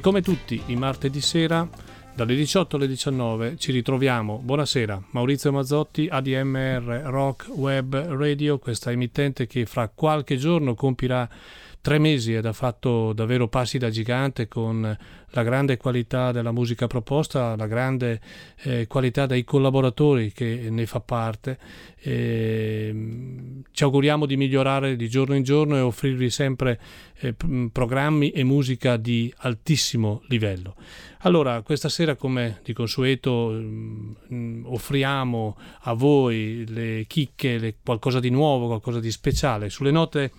Come tutti i martedì sera, dalle 18 alle 19 ci ritroviamo. Buonasera, Maurizio Mazzotti, ADMR Rock Web Radio, questa emittente che fra qualche giorno compirà tre mesi ed ha fatto davvero passi da gigante con la grande qualità della musica proposta, la grande eh, qualità dei collaboratori che ne fa parte. E, ci auguriamo di migliorare di giorno in giorno e offrirvi sempre eh, programmi e musica di altissimo livello. Allora, questa sera, come di consueto, mh, offriamo a voi le chicche, le, qualcosa di nuovo, qualcosa di speciale. Sulle note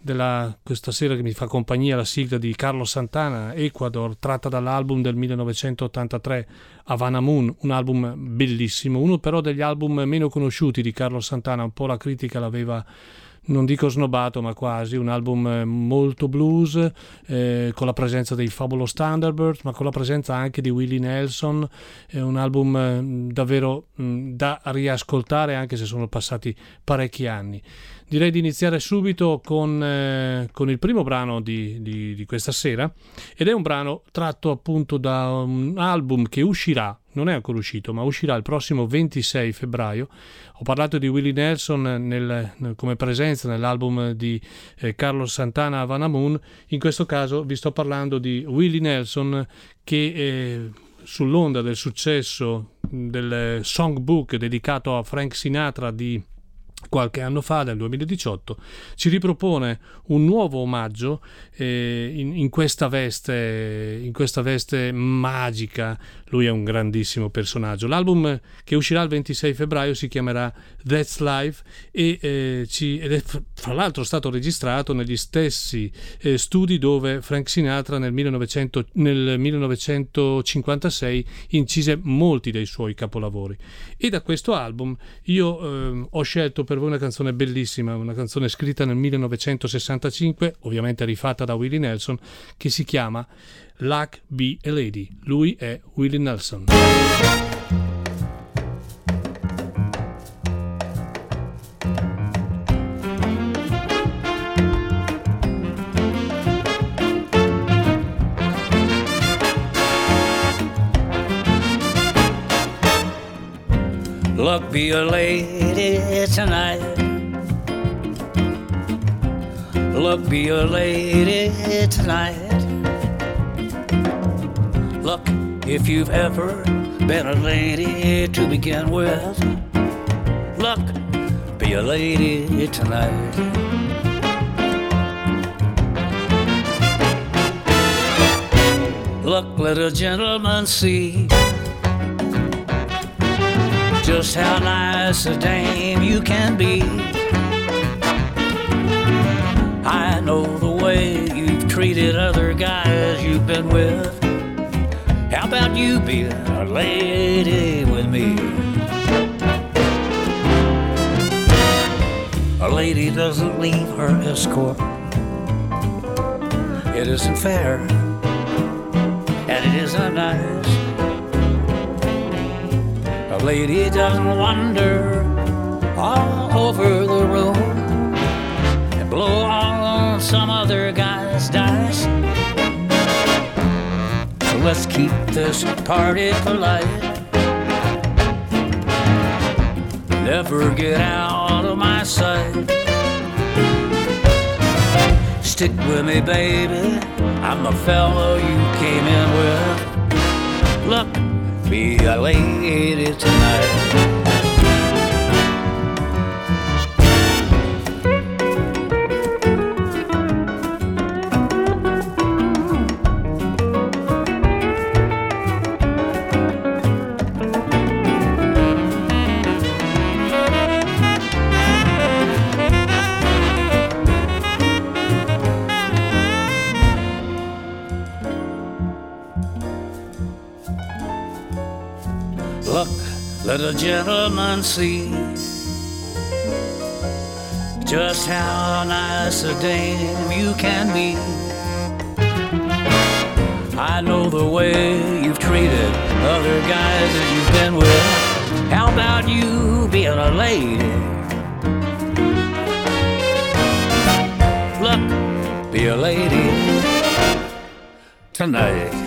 della, questa sera che mi fa compagnia la sigla di Carlo Santana, Ecuador, tratta dall'album del 1983 Havana Moon, un album bellissimo, uno però degli album meno conosciuti di Carlo Santana, un po' la critica l'aveva non dico snobbato, ma quasi, un album molto blues, eh, con la presenza dei Fabulous Thunderbirds, ma con la presenza anche di Willie Nelson, è un album eh, davvero mh, da riascoltare anche se sono passati parecchi anni. Direi di iniziare subito con, eh, con il primo brano di, di, di questa sera ed è un brano tratto appunto da un album che uscirà non è ancora uscito, ma uscirà il prossimo 26 febbraio. Ho parlato di Willie Nelson nel, nel, come presenza nell'album di eh, Carlos Santana Havana Moon. In questo caso vi sto parlando di Willie Nelson che eh, sull'onda del successo del songbook dedicato a Frank Sinatra di qualche anno fa, nel 2018, ci ripropone un nuovo omaggio eh, in, in, questa veste, in questa veste magica. Lui è un grandissimo personaggio. L'album che uscirà il 26 febbraio si chiamerà That's Life e, eh, ci, ed è fra l'altro stato registrato negli stessi eh, studi dove Frank Sinatra nel, 1900, nel 1956 incise molti dei suoi capolavori. E da questo album io ehm, ho scelto per voi una canzone bellissima, una canzone scritta nel 1965, ovviamente rifatta da Willie Nelson, che si chiama Luck Be a Lady. Lui è Willie Nelson. Luck be a lady tonight. Luck be a lady tonight. Look, if you've ever been a lady to begin with, look, be a lady tonight. Look, let a gentleman see just how nice a dame you can be. I know the way you've treated other guys you've been with. How about you being a lady with me? A lady doesn't leave her escort. It isn't fair, and it isn't nice A lady doesn't wander all over the room and blow on some other guy's dice. Let's keep this party polite. Never get out of my sight. Stick with me, baby. I'm a fellow you came in with. Look be a lady tonight. Dame you can be. I know the way you've treated other guys that you've been with. How about you being a lady? Look, be a lady tonight.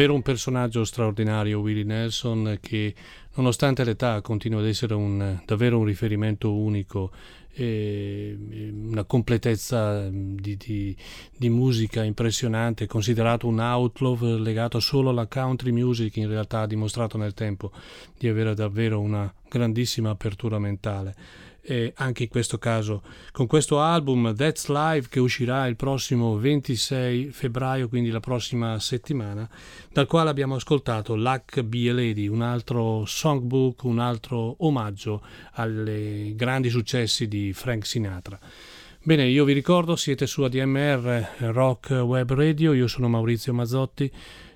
Davvero un personaggio straordinario, Willie Nelson, che nonostante l'età continua ad essere un, davvero un riferimento unico, una completezza di, di, di, musica impressionante, considerato un outlaw legato solo alla country music, in realtà ha dimostrato nel tempo di avere davvero una grandissima apertura mentale. Eh, anche in questo caso con questo album That's Live che uscirà il prossimo 26 febbraio, quindi la prossima settimana, dal quale abbiamo ascoltato Luck Be a Lady, un altro songbook, un altro omaggio ai grandi successi di Frank Sinatra. Bene, io vi ricordo, siete su ADMR Rock Web Radio, io sono Maurizio Mazzotti.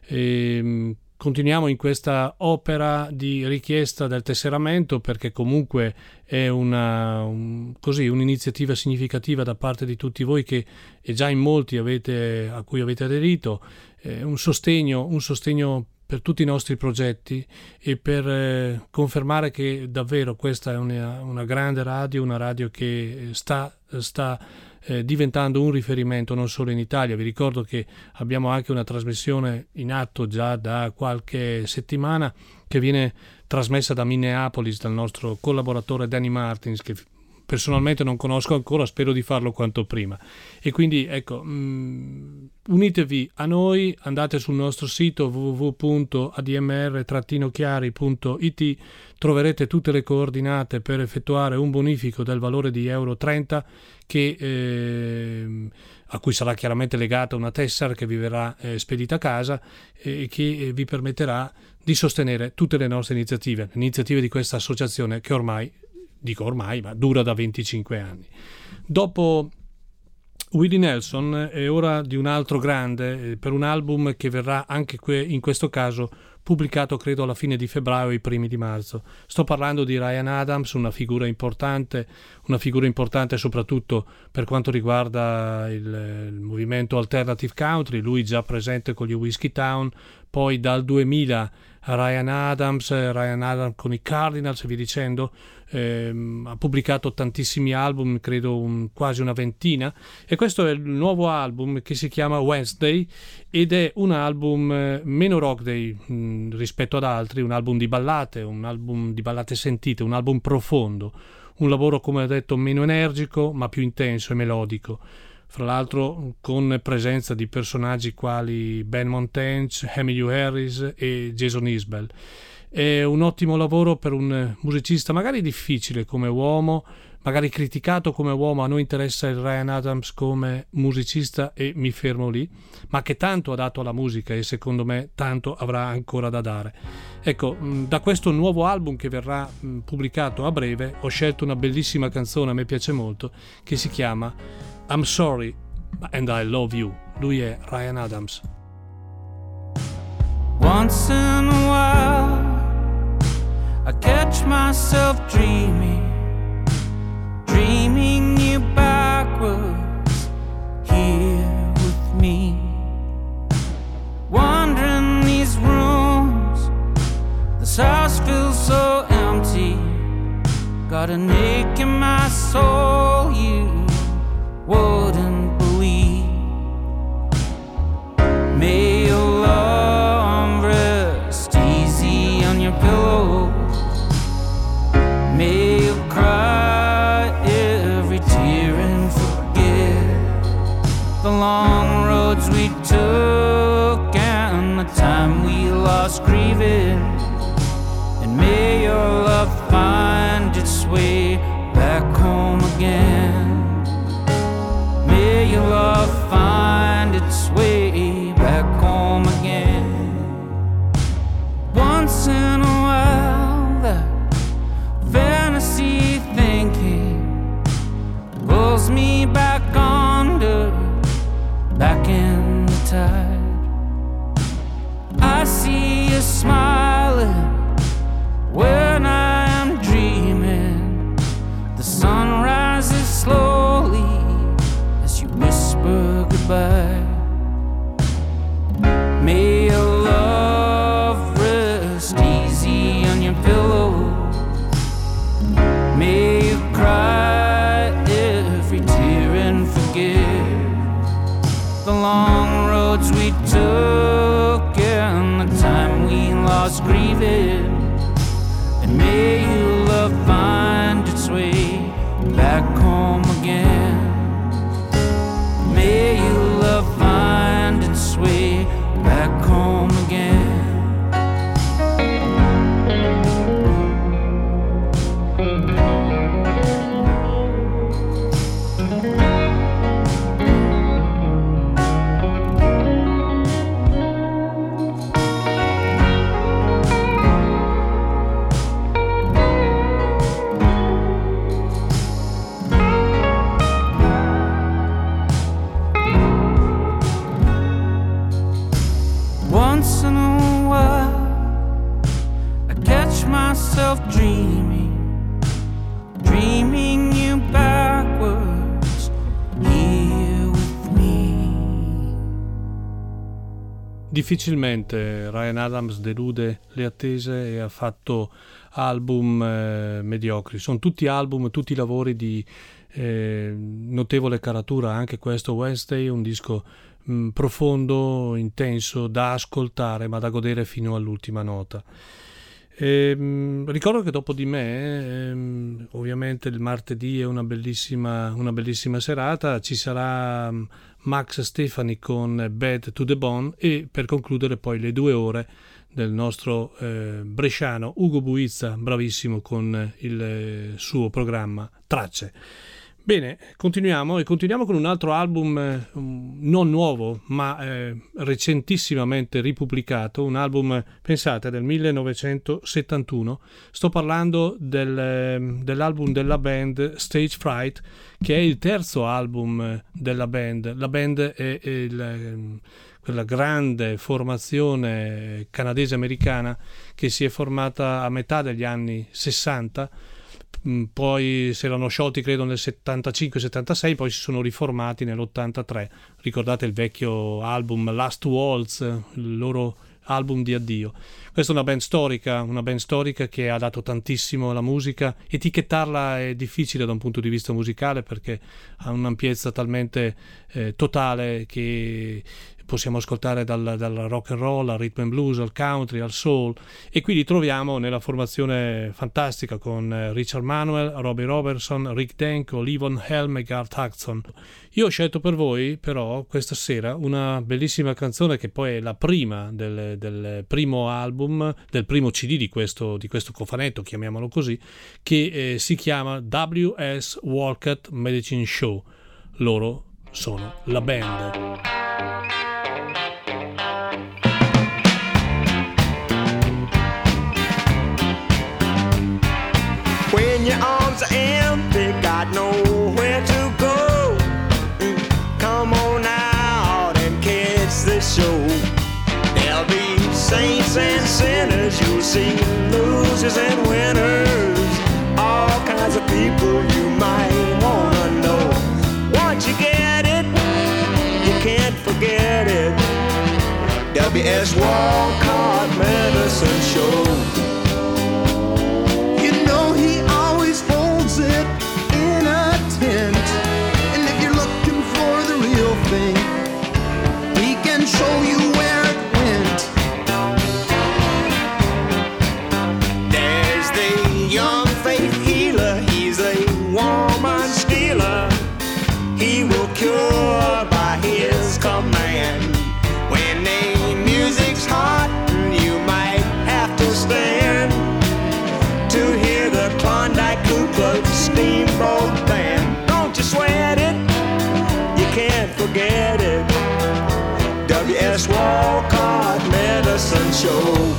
E ehm, continuiamo in questa opera di richiesta del tesseramento perché comunque è una, un, così, un'iniziativa significativa da parte di tutti voi che e già in molti avete, a cui avete aderito, eh, un, sostegno, un sostegno per tutti i nostri progetti e per eh, confermare che davvero questa è una, una, grande radio, una radio che sta, sta eh, diventando un riferimento non solo in Italia. Vi ricordo che abbiamo anche una trasmissione in atto già da qualche settimana che viene trasmessa da Minneapolis dal nostro collaboratore Danny Martins che personalmente non conosco ancora, spero di farlo quanto prima. E quindi ecco, mh, mm, unitevi a noi, andate sul nostro sito www.admr-chiari.it, troverete tutte le coordinate per effettuare un bonifico del valore di euro 30 che, eh, a cui sarà chiaramente legata una tessera che vi verrà eh, spedita a casa e che vi permetterà di sostenere tutte le nostre iniziative, le iniziative di questa associazione che ormai dico ormai, ma dura da 25 anni. Dopo Willie Nelson è ora di un altro grande eh, per un album che verrà anche in questo caso pubblicato credo alla fine di febbraio o i primi di marzo. Sto parlando di Ryan Adams, una figura importante, una figura importante soprattutto per quanto riguarda il, il movimento Alternative Country, lui già presente con gli Whiskey Town, poi dal 2000 Ryan Adams, Ryan Adams con i Cardinals e via dicendo, ehm, ha pubblicato tantissimi album, credo un, quasi una ventina, e questo è il nuovo album che si chiama Wednesday ed è un album eh, meno rock day mh, rispetto ad altri, un album di ballate, un album di ballate sentite, un album profondo, un lavoro come ho detto meno energico ma più intenso e melodico fra l'altro con presenza di personaggi quali Ben Montench, Emilio Harris e Jason Isbell. È un ottimo lavoro per un musicista magari difficile come uomo, magari criticato come uomo, a noi interessa il Ryan Adams come musicista e mi fermo lì, ma che tanto ha dato alla musica e secondo me tanto avrà ancora da dare. Ecco, da questo nuovo album che verrà pubblicato a breve ho scelto una bellissima canzone, a me piace molto, che si chiama I'm Sorry and I Love You. Lui è Ryan Adams. Once in a while, I catch myself dreaming, dreaming you backwards here with me. Wandering these rooms, this house feels so empty. Got an ache in my soul, you wouldn't believe. May your love rest easy on your pillow. May difficilmente Ryan Adams delude le attese e ha fatto album eh, mediocri. Sono tutti album, tutti lavori di eh, notevole caratura, anche questo Wednesday, un disco mh, mm, profondo, intenso, da ascoltare ma da godere fino all'ultima nota. E, ehm, ricordo che dopo di me, ehm, ovviamente il martedì è una bellissima, una bellissima serata, ci sarà mm, Max Stefani con Bad to the Bone e per concludere poi le due ore del nostro eh, bresciano Ugo Buizza, bravissimo con il eh, suo programma Tracce. Bene, continuiamo e continuiamo con un altro album eh, non nuovo, ma eh, recentissimamente ripubblicato, un album, pensate, del 1971. Sto parlando del, eh, dell'album della band Stage Fright, che è il terzo album eh, della band. La band è, è il, ehm, quella grande formazione canadese-americana che si è formata a metà degli anni 60 Mm, poi si erano sciolti credo nel 75-76, poi si sono riformati nell'83. Ricordate il vecchio album Last Waltz, il loro album di addio. Questa è una band storica, una band storica che ha dato tantissimo alla musica. Etichettarla è difficile da un punto di vista musicale perché ha un'ampiezza talmente eh, totale che possiamo ascoltare dal, dal, rock and roll al rhythm and blues, al country, al soul e qui li troviamo nella formazione fantastica con eh, Richard Manuel, Robbie Robertson, Rick Denko, Livon Helm e Garth Hudson. Io ho scelto per voi però questa sera una bellissima canzone che poi è la prima del, del primo album, del primo CD di questo, di questo cofanetto, chiamiamolo così, che eh, si chiama WS Walcott Medicine Show. Loro sono la band. Sinners, you'll see losers and winners. All kinds of people you might wanna know. Once you get it, you can't forget it. W.S. Walcott Medicine Show. You know he always holds it in a tent. And if you're looking for the real thing, he can show. Oh.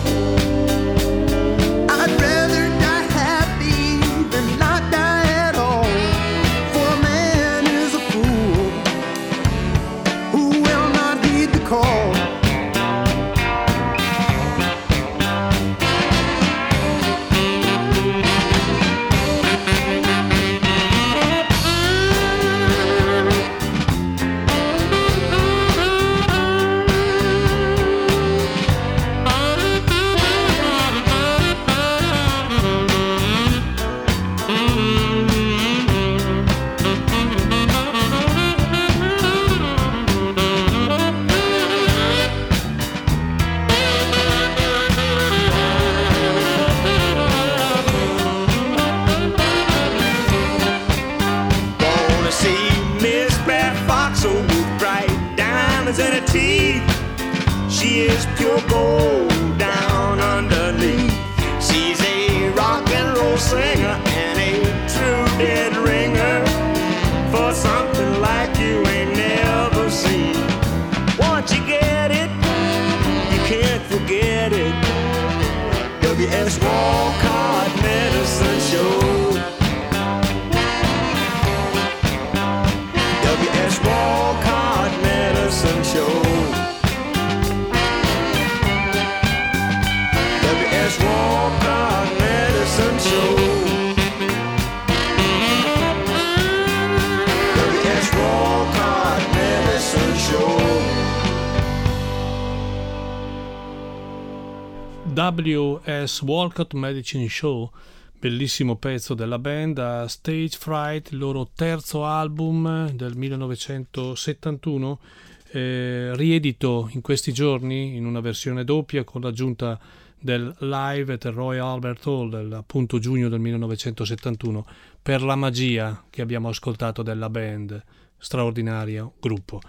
W.S. Walcott Medicine Show, bellissimo pezzo della band, a Stage Fright, il loro terzo album del 1971, eh, riedito in questi giorni in una versione doppia con l'aggiunta del live at Royal Albert Hall appunto giugno del 1971 per la magia che abbiamo ascoltato della band straordinario gruppo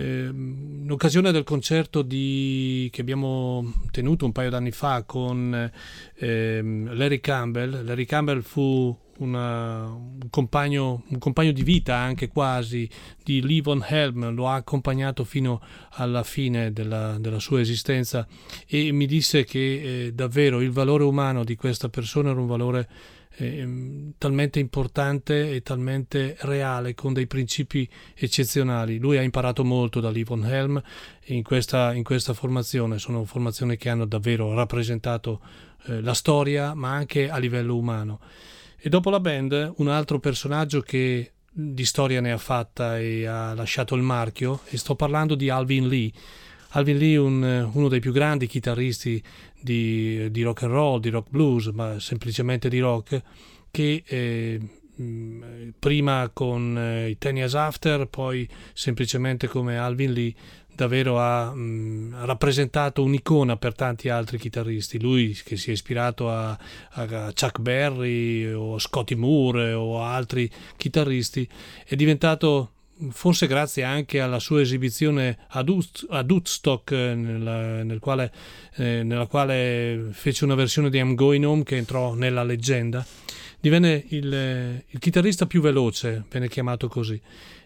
in occasione del concerto di, che abbiamo tenuto un paio d'anni fa con eh, Larry Campbell, Larry Campbell fu una, un, compagno, un, compagno, di vita anche quasi di Lee Von Helm, lo ha accompagnato fino alla fine della, della sua esistenza e mi disse che eh, davvero il valore umano di questa persona era un valore eh, talmente importante e talmente reale, con dei principi eccezionali. Lui ha imparato molto da Lee Von Helm in questa, in questa formazione, sono formazioni che hanno davvero rappresentato eh, la storia, ma anche a livello umano. E dopo la band, un altro personaggio che di storia ne ha fatta e ha lasciato il marchio, e sto parlando di Alvin Lee. Alvin Lee, un, uno dei più grandi chitarristi di, di, rock and roll, di rock blues, ma semplicemente di rock, che eh, prima con eh, i Ten Years After, poi semplicemente come Alvin Lee, davvero ha mh, rappresentato un'icona per tanti altri chitarristi. Lui che si è ispirato a, a Chuck Berry o Scotty Moore o altri chitarristi, è diventato forse grazie anche alla sua esibizione ad, ad Woodstock eh, nella, nel quale, eh, nella quale fece una versione di I'm Going Home che entrò nella leggenda, divenne il, il chitarrista più veloce, venne chiamato così.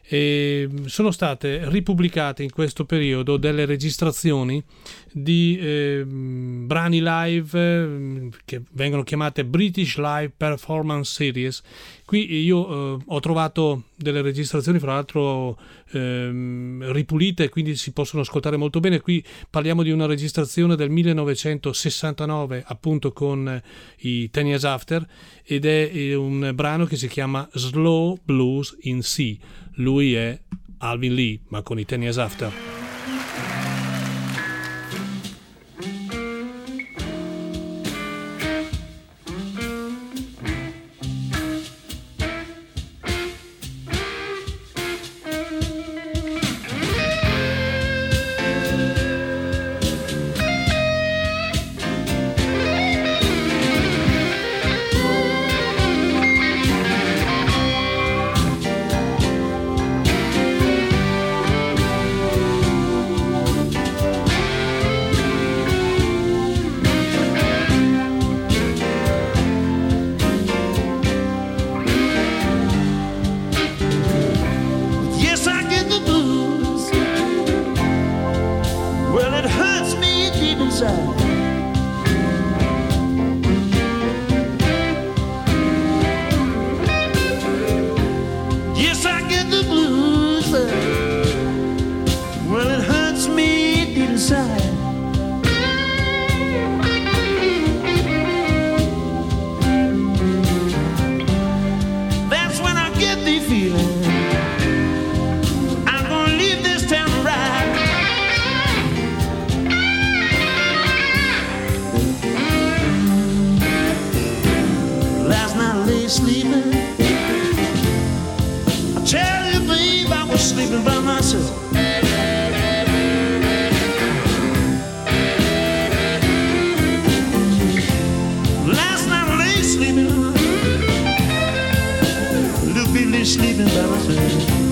E sono state ripubblicate in questo periodo delle registrazioni di eh, brani live eh, che vengono chiamate British Live Performance Series. Qui io eh, ho trovato delle registrazioni, fra l'altro ehm, ripulite, quindi si possono ascoltare molto bene. Qui parliamo di una registrazione del 1969, appunto con i Ten Years After, ed è eh, un brano che si chiama Slow Blues in C. Lui è Alvin Lee, ma con i Ten Years After. Even by myself.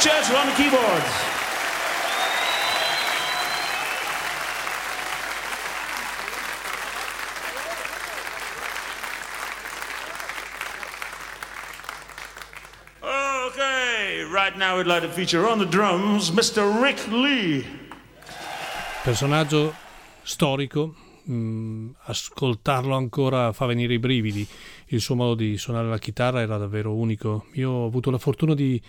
Churchill on the keyboards. Okay, right now we'd like to feature on the drums Mr. Rick Lee. personaggio storico, mh, ascoltarlo ancora fa venire i brividi, il suo modo di suonare la chitarra era davvero unico. Io ho avuto la fortuna di,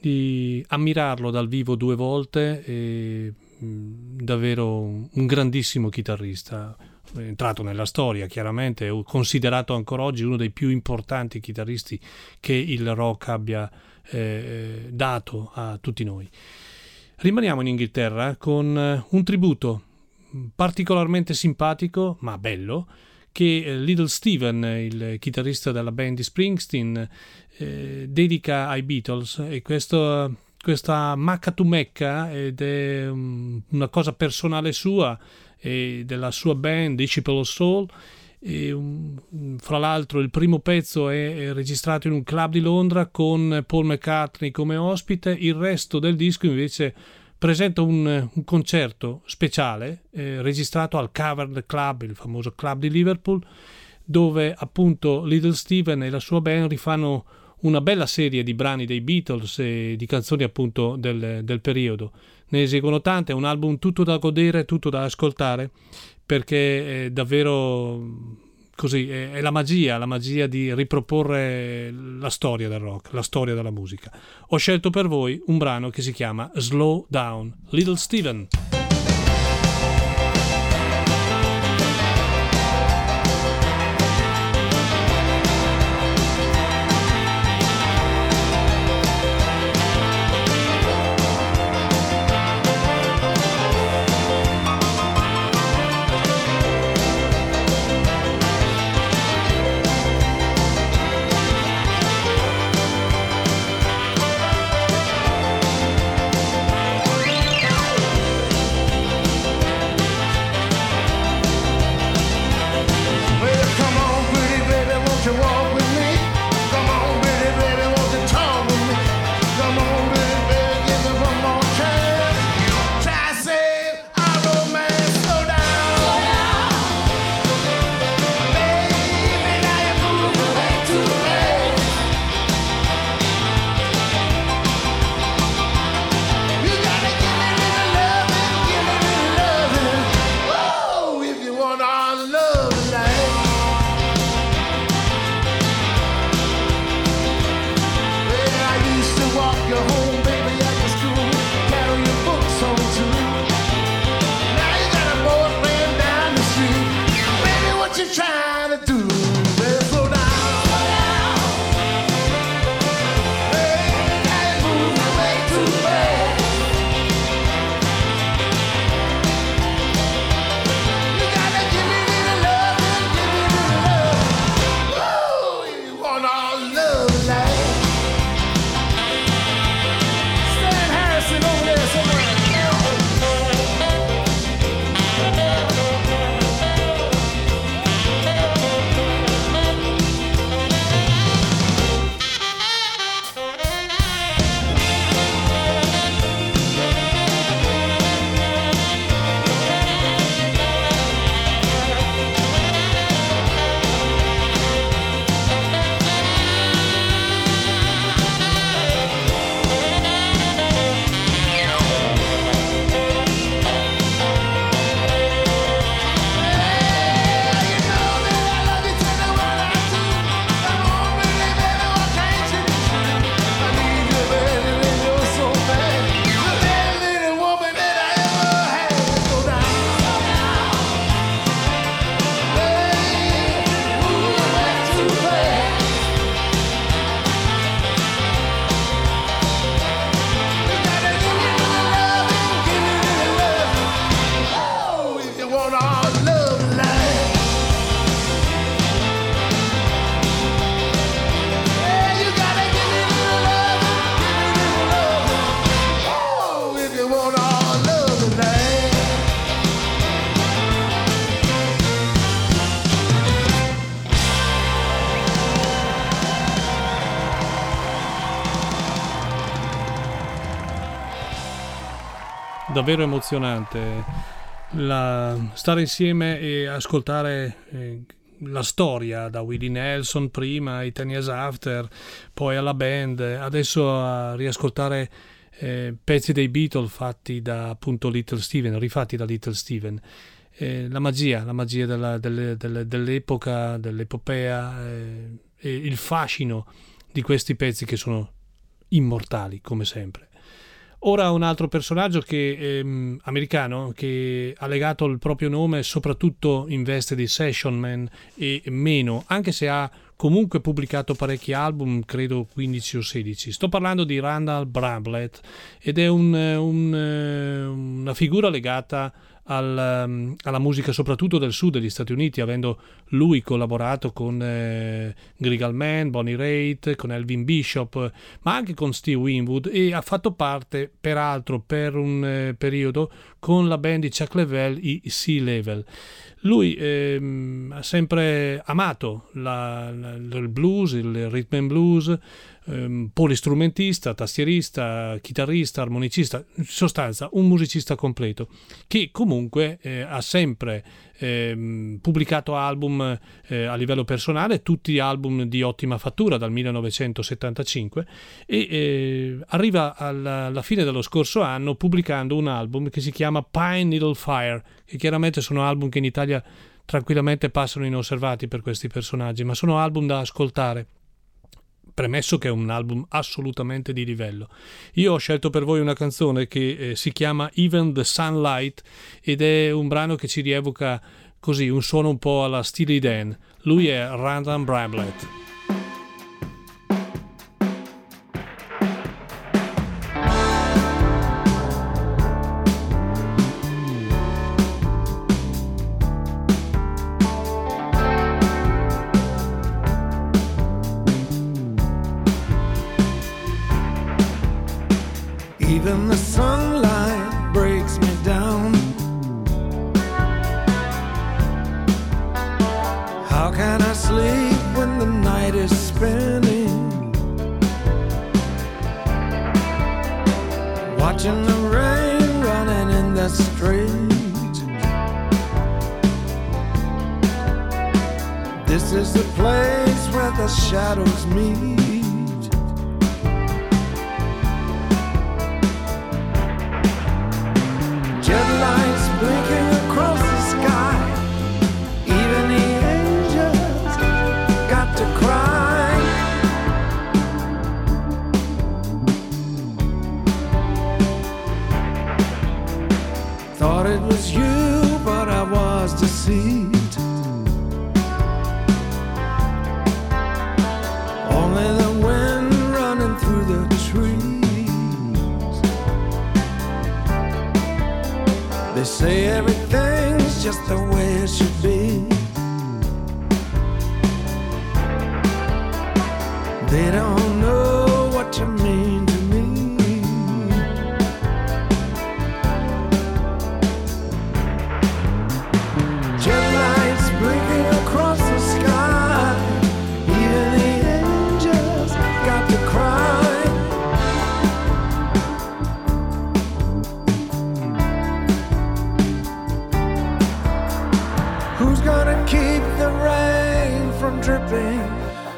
di ammirarlo dal vivo due volte e mh, davvero un grandissimo chitarrista, è entrato nella storia chiaramente, è considerato ancora oggi uno dei più importanti chitarristi che il rock abbia eh, dato a tutti noi. Rimaniamo in Inghilterra con eh, un tributo particolarmente simpatico, ma bello, che eh, Little Steven, il chitarrista della band di Springsteen, eh, dedica ai Beatles e questo, questa Macca to Mecca ed è um, una cosa personale sua e della sua band Disciple of Soul e, um, fra l'altro il primo pezzo è, è registrato in un club di Londra con Paul McCartney come ospite, il resto del disco invece presenta un, un concerto speciale eh, registrato al Cavern Club, il famoso club di Liverpool, dove appunto Little Steven e la sua band rifanno una bella serie di brani dei Beatles e di canzoni appunto del, del periodo. Ne eseguono tante, è un album tutto da godere, tutto da ascoltare, perché è davvero così, è, è la magia, la magia di riproporre la storia del rock, la storia della musica. Ho scelto per voi un brano che si chiama Slow Down, Little Steven. Davvero emozionante. La, stare insieme e ascoltare eh, la storia da Willie Nelson prima, ai Ten Years After, poi alla band, adesso a riascoltare eh, pezzi dei Beatles fatti da appunto Little Steven, rifatti da Little Steven. Eh, la magia, la magia della, delle, delle, dell'epoca, dell'epopea, eh, e il fascino di questi pezzi che sono immortali come sempre. Ora un altro personaggio che, ehm, americano che ha legato il proprio nome soprattutto in veste di session man e meno, anche se ha comunque pubblicato parecchi album, credo 15 o 16. Sto parlando di Randall Bramblett ed è un, un, una figura legata al, um, alla musica soprattutto del sud degli Stati Uniti, avendo lui collaborato con eh, Grigal Man, Bonnie Raitt, con Elvin Bishop, ma anche con Steve Winwood e ha fatto parte peraltro per un eh, periodo con la band di Chuck Level, i Sea Level. Lui ehm, ha sempre amato la, la, il blues, il rhythm and blues, ehm, polistrumentista, tastierista, chitarrista, armonicista, in sostanza un musicista completo che comunque eh, ha sempre eh, pubblicato album eh, a livello personale, tutti album di ottima fattura dal 1975 e eh, arriva alla, alla, fine dello scorso anno pubblicando un album che si chiama Pine Needle Fire, che chiaramente sono album che in Italia tranquillamente passano inosservati per questi personaggi, ma sono album da ascoltare premesso che è un album assolutamente di livello. Io ho scelto per voi una canzone che eh, si chiama Even the Sunlight ed è un brano che ci rievoca così un suono un po' alla Steely Dan. Lui è Random Bramblett. Even the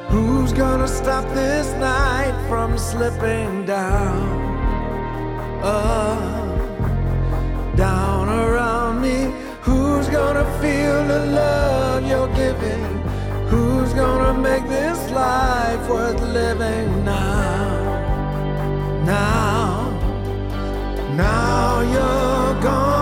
Who's gonna stop this night from slipping down? Uh, down around me. Who's gonna feel the love you're giving? Who's gonna make this life worth living now? Now, now you're gone.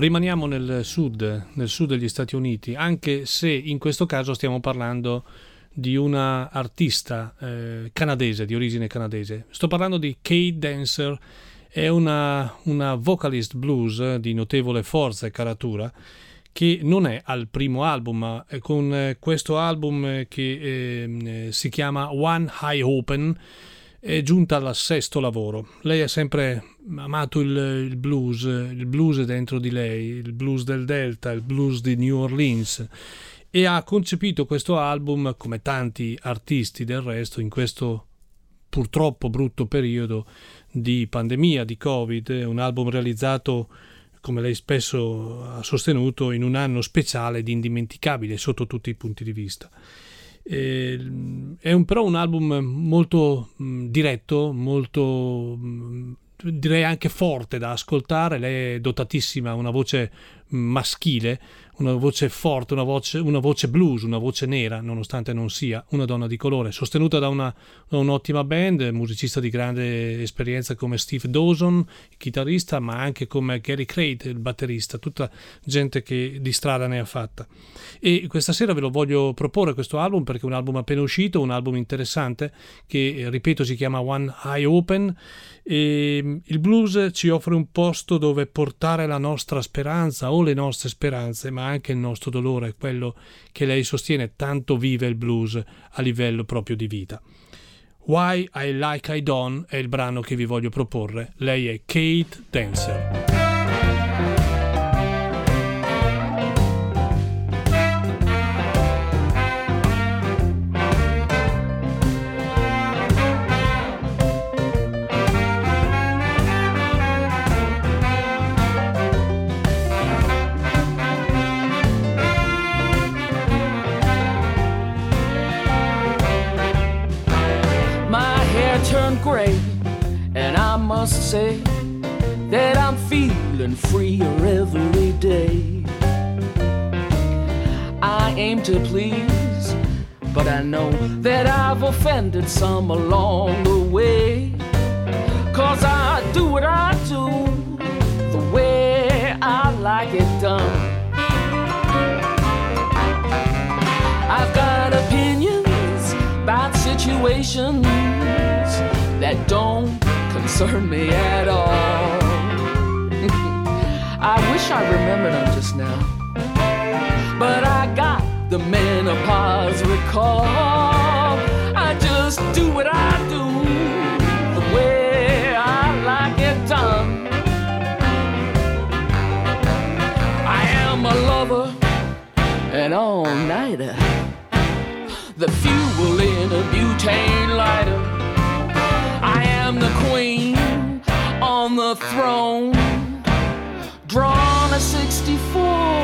Rimaniamo nel sud, nel sud degli Stati Uniti, anche se in questo caso stiamo parlando di una artista eh, canadese, di origine canadese. Sto parlando di Kate Dancer, è una, una vocalist blues di notevole forza e caratura che non è al primo album, ma è con eh, questo album che eh, si chiama One High Open è giunta al sesto lavoro. Lei ha sempre amato il, il, blues, il blues dentro di lei, il blues del Delta, il blues di New Orleans e ha concepito questo album come tanti artisti del resto in questo purtroppo brutto periodo di pandemia, di Covid, un album realizzato come lei spesso ha sostenuto in un anno speciale di indimenticabile sotto tutti i punti di vista. Eh, è un, però un album molto mh, diretto, molto mh, direi anche forte da ascoltare. Lei è dotatissima, una voce maschile, una voce forte, una voce, una voce, blues, una voce nera, nonostante non sia una donna di colore, sostenuta da, una, da un'ottima band, musicista di grande esperienza come Steve Dawson, chitarrista, ma anche come Gary Craig, il batterista, tutta gente che di strada ne ha fatta. E questa sera ve lo voglio proporre questo album perché è un album appena uscito, un album interessante che, ripeto, si chiama One Eye Open. E il blues ci offre un posto dove portare la nostra speranza o le nostre speranze, ma anche il nostro dolore, quello che lei sostiene tanto vive il blues a livello proprio di vita. Why I Like I Don't è il brano che vi voglio proporre. Lei è Kate Dancer. Say that I'm feeling freer every day. I aim to please, but I know that I've offended some along the way. Cause I do what I do the way I like it done. I've got opinions about situations that don't concern me at all. I wish I remembered them just now. But I got the menopause recall. I just do what I do the way I like it done. I am a lover, an all nighter, the fuel in a butane throne, drawn a 64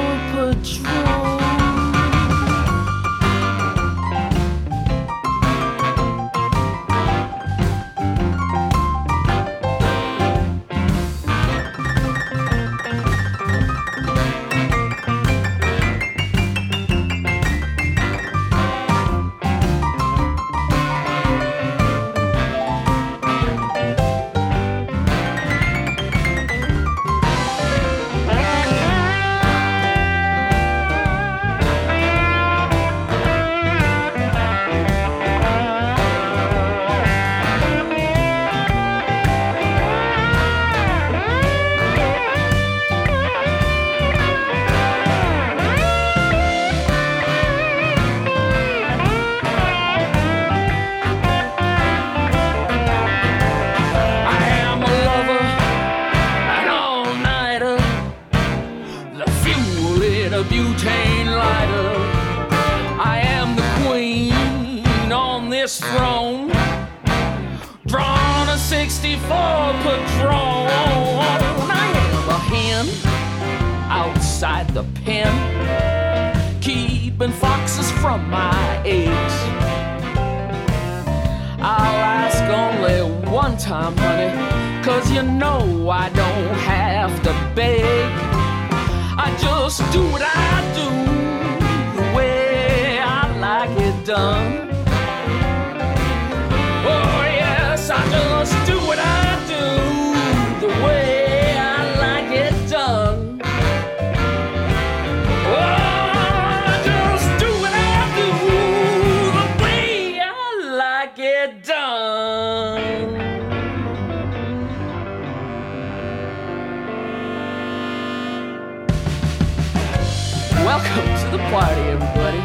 Welcome to the party, everybody.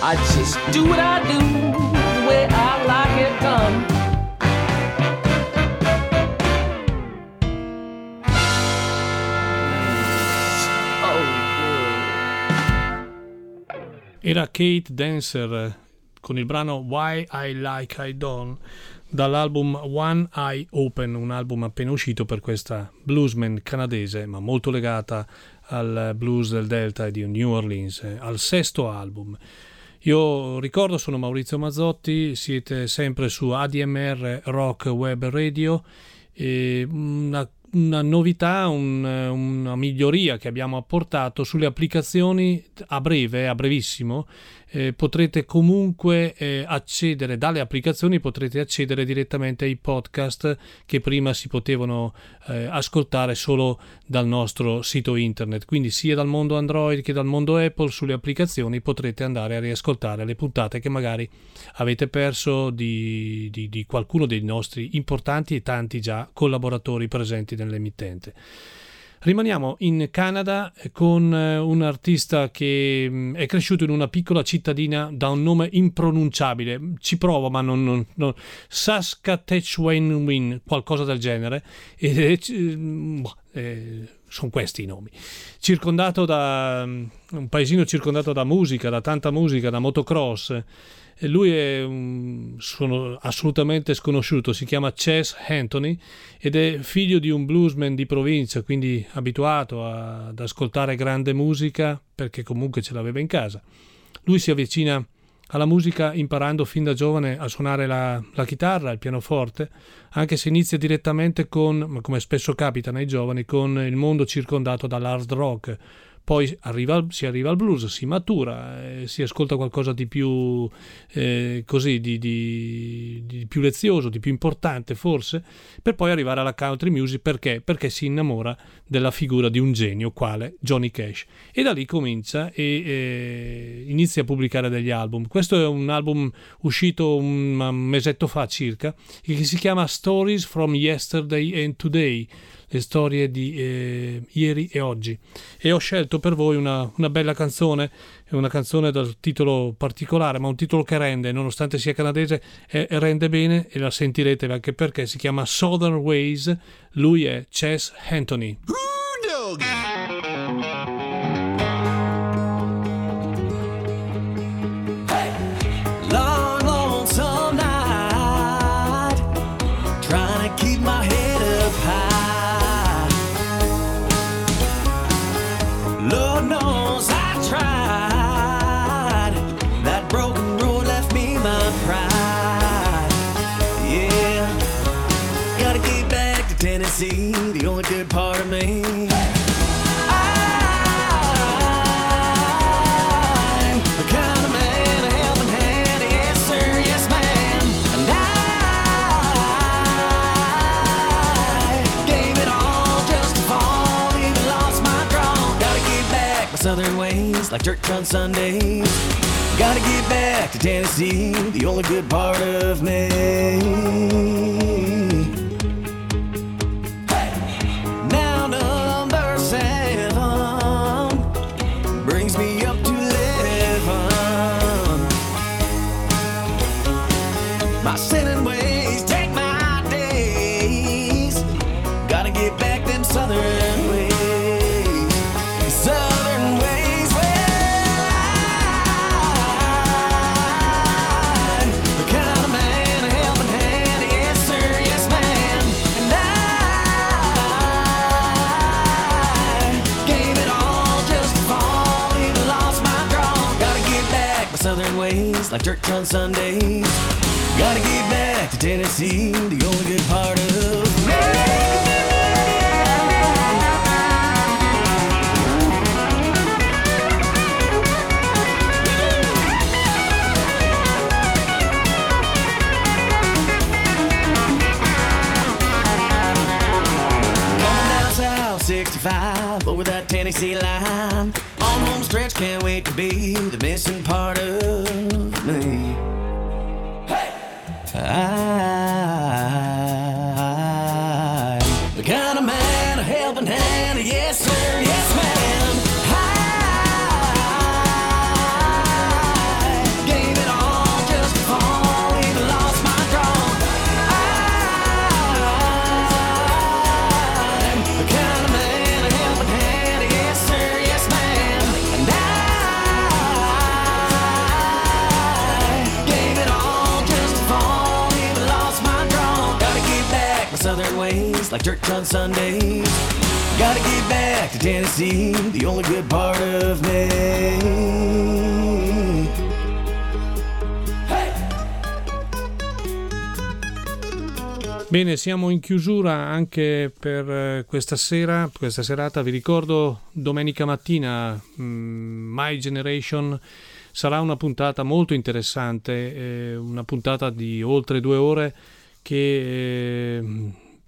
I just do what I do Era Kate Dancer eh, con il brano Why I Like I Don't dall'album One Eye Open, un album appena uscito per questa bluesman canadese, ma molto legata al blues del Delta e di New Orleans, eh, al sesto album. Io ricordo, sono Maurizio Mazzotti, siete sempre su ADMR Rock Web Radio. E una, una novità, un- una miglioria che abbiamo apportato sulle applicazioni a breve, a brevissimo, eh, potrete comunque eh, accedere dalle applicazioni, potrete accedere direttamente ai podcast che prima si potevano eh, ascoltare solo dal nostro sito internet. Quindi sia dal mondo Android che dal mondo Apple sulle applicazioni potrete andare a riascoltare le puntate che magari avete perso di, di- di qualcuno dei nostri importanti e tanti già collaboratori presenti nell'emittente. Rimaniamo in Canada con eh, un artista che mh, è cresciuto in una piccola cittadina da un nome impronunciabile. Ci provo, ma non. non, non Saskatchewan, qualcosa del genere. E, eh, boh, eh, sono questi i nomi. Circondato da um, un paesino circondato da musica, da tanta musica, da motocross. Lui è un- sono assolutamente sconosciuto, si chiama Chess Anthony ed è figlio di un bluesman di provincia, quindi abituato a- ad ascoltare grande musica perché comunque ce l'aveva in casa. Lui si avvicina alla musica imparando fin da giovane a suonare la, la chitarra, il pianoforte, anche se inizia direttamente con, come spesso capita nei giovani, con il mondo circondato dall'hard rock. Poi arriva si arriva al blues, si matura, eh, si ascolta qualcosa di più eh, così, di, di- di più lezioso, di più importante forse, per poi arrivare alla country music perché? Perché si innamora della figura di un genio quale Johnny Cash. E da lì comincia e eh, inizia a pubblicare degli album. Questo è un album uscito un mesetto fa circa, che si chiama Stories from Yesterday and Today le storie di eh, ieri e oggi. E ho scelto per voi una, una bella canzone una canzone dal titolo particolare ma un titolo che rende nonostante sia canadese eh, rende bene e la sentirete anche perché si chiama Southern Ways lui è Chess Anthony. Long, like church on Sundays. Gotta get back to Tennessee, the only good part of me. Ways, like church on Sundays. Gotta get back to Tennessee, the only good part of me. Coming down south 65 over that Tennessee line. Stretch, can't wait to be the missing part of me. Sundays. Gotta get back to Tennessee, the only good part of me. Bene, siamo in chiusura anche per eh, questa sera, questa serata. Vi ricordo domenica mattina mm, My Generation sarà una puntata molto interessante, eh, una puntata di oltre due ore che eh,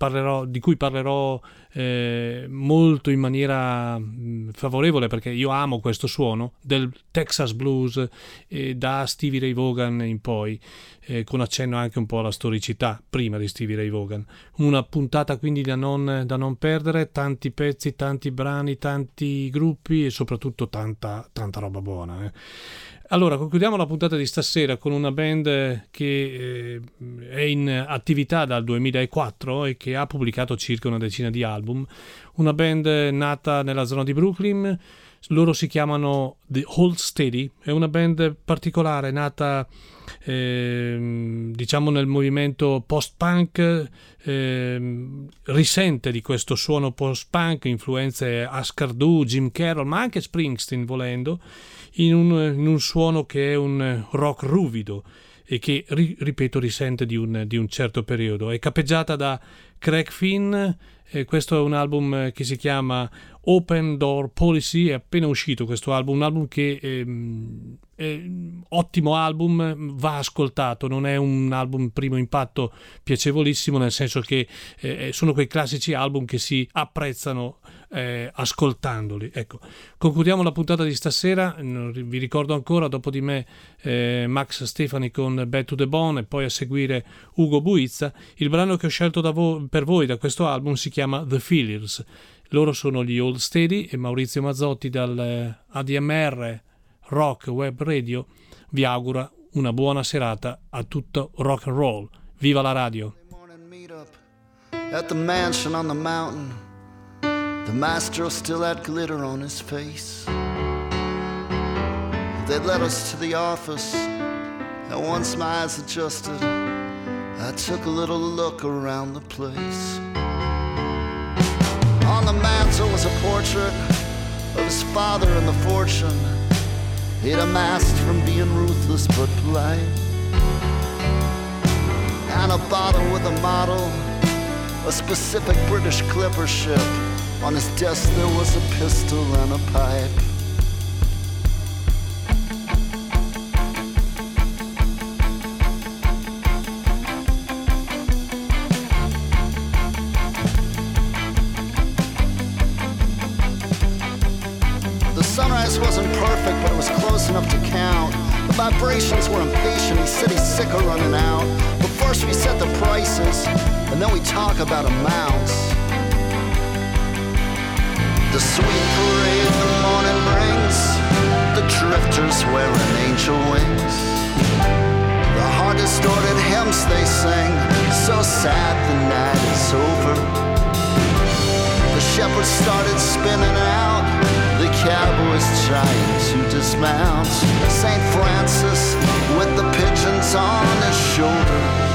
parlerò, di cui parlerò eh, molto in maniera mh, favorevole perché io amo questo suono del Texas Blues eh, da Stevie Ray Vaughan in poi eh, con accenno anche un po' alla storicità prima di Stevie Ray Vaughan una puntata quindi da non, da non perdere tanti pezzi, tanti brani, tanti gruppi e soprattutto tanta, tanta roba buona eh. Allora, concludiamo la puntata di stasera con una band che eh, è in attività dal 2004 e che ha pubblicato circa una decina di album. Una band nata nella zona di Brooklyn, loro si chiamano The Hold Steady, è una band particolare nata ehm, diciamo nel movimento post-punk, ehm, risente di questo suono post-punk, influenze Ascar Du, Jim Carroll, ma anche Springsteen volendo in un, in un suono che è un rock ruvido e che, ri- ripeto, risente di un, di un certo periodo. È capeggiata da Craig Finn, eh, questo è un album che si chiama Open Door Policy, è appena uscito questo album, un album che ehm, è ottimo album, va ascoltato, non è un album primo impatto piacevolissimo, nel senso che eh, sono quei classici album che si apprezzano eh, ascoltandoli. Ecco, concludiamo la puntata di stasera. Vi ricordo ancora, dopo di me, eh, Max Stefani con Bad to the Bone e poi a seguire Ugo Buizza. Il brano che ho scelto vo- per voi da questo album si chiama The Feelers. Loro sono gli Old Steady e Maurizio Mazzotti dal eh, ADMR Rock Web Radio vi augura una buona serata a tutto rock and roll. Viva la radio! The maestro still had glitter on his face. They led us to the office, and once my eyes adjusted, I took a little look around the place. On the mantle was a portrait of his father and the fortune he'd amassed from being ruthless but polite and a bottle with a model, a specific British clipper ship. On his desk there was a pistol and a pipe. The sunrise wasn't perfect, but it was close enough to count. The vibrations were impatient. He said he's sick of running out. But first we set the prices, and then we talk about amounts. The sweet parade the morning brings, the drifters wearing angel wings. The hard distorted hymns they sing, so sad the night is over. The shepherds started spinning out, the cowboys trying to dismount. St. Francis with the pigeons on his shoulder.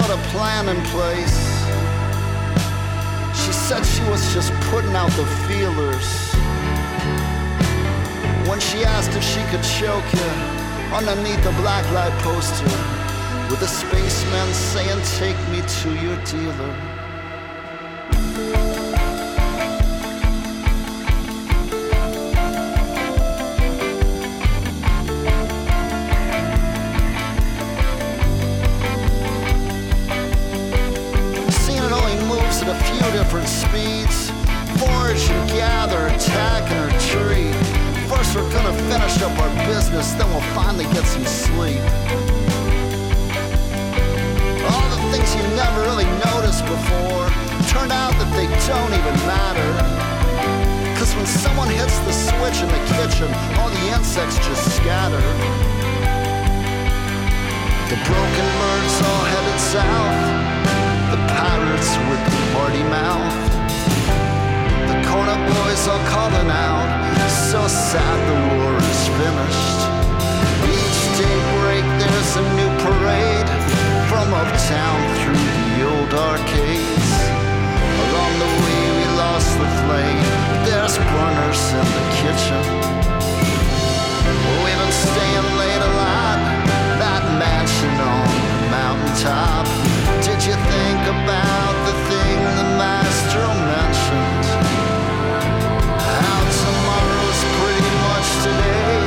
Sort of plan in place. She said she was just putting out the feelers. When she asked if she could choke you underneath the blacklight poster with a spaceman saying, Take me to your dealer. A few different speeds. Forage and gather, attack and retreat. First we're gonna finish up our business, then we'll finally get some sleep. All the things you never really noticed before turned out that they don't even matter. Cause when someone hits the switch in the kitchen, all the insects just scatter. The broken birds all headed south. Pirates with the party mouth. The corner boys all calling out. So sad the war is finished. Each daybreak there's a new parade. From uptown through the old arcades. Along the way we lost the flame. There's burners in the kitchen. We've been staying late a lot. That mansion on the mountaintop. Did you think about the thing the maestro mentioned? How tomorrow's pretty much today,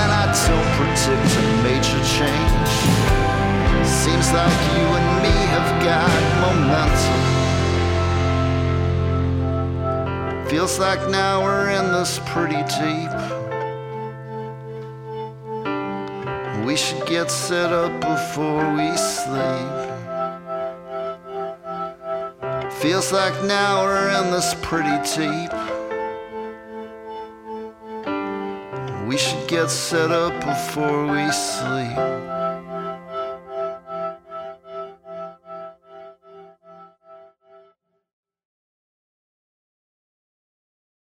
and I don't predict a major change. Seems like you and me have got momentum. Feels like now we're in this pretty deep. We should get set up before we sleep. Feels like now we're in this pretty deep. We should get set up before we sleep.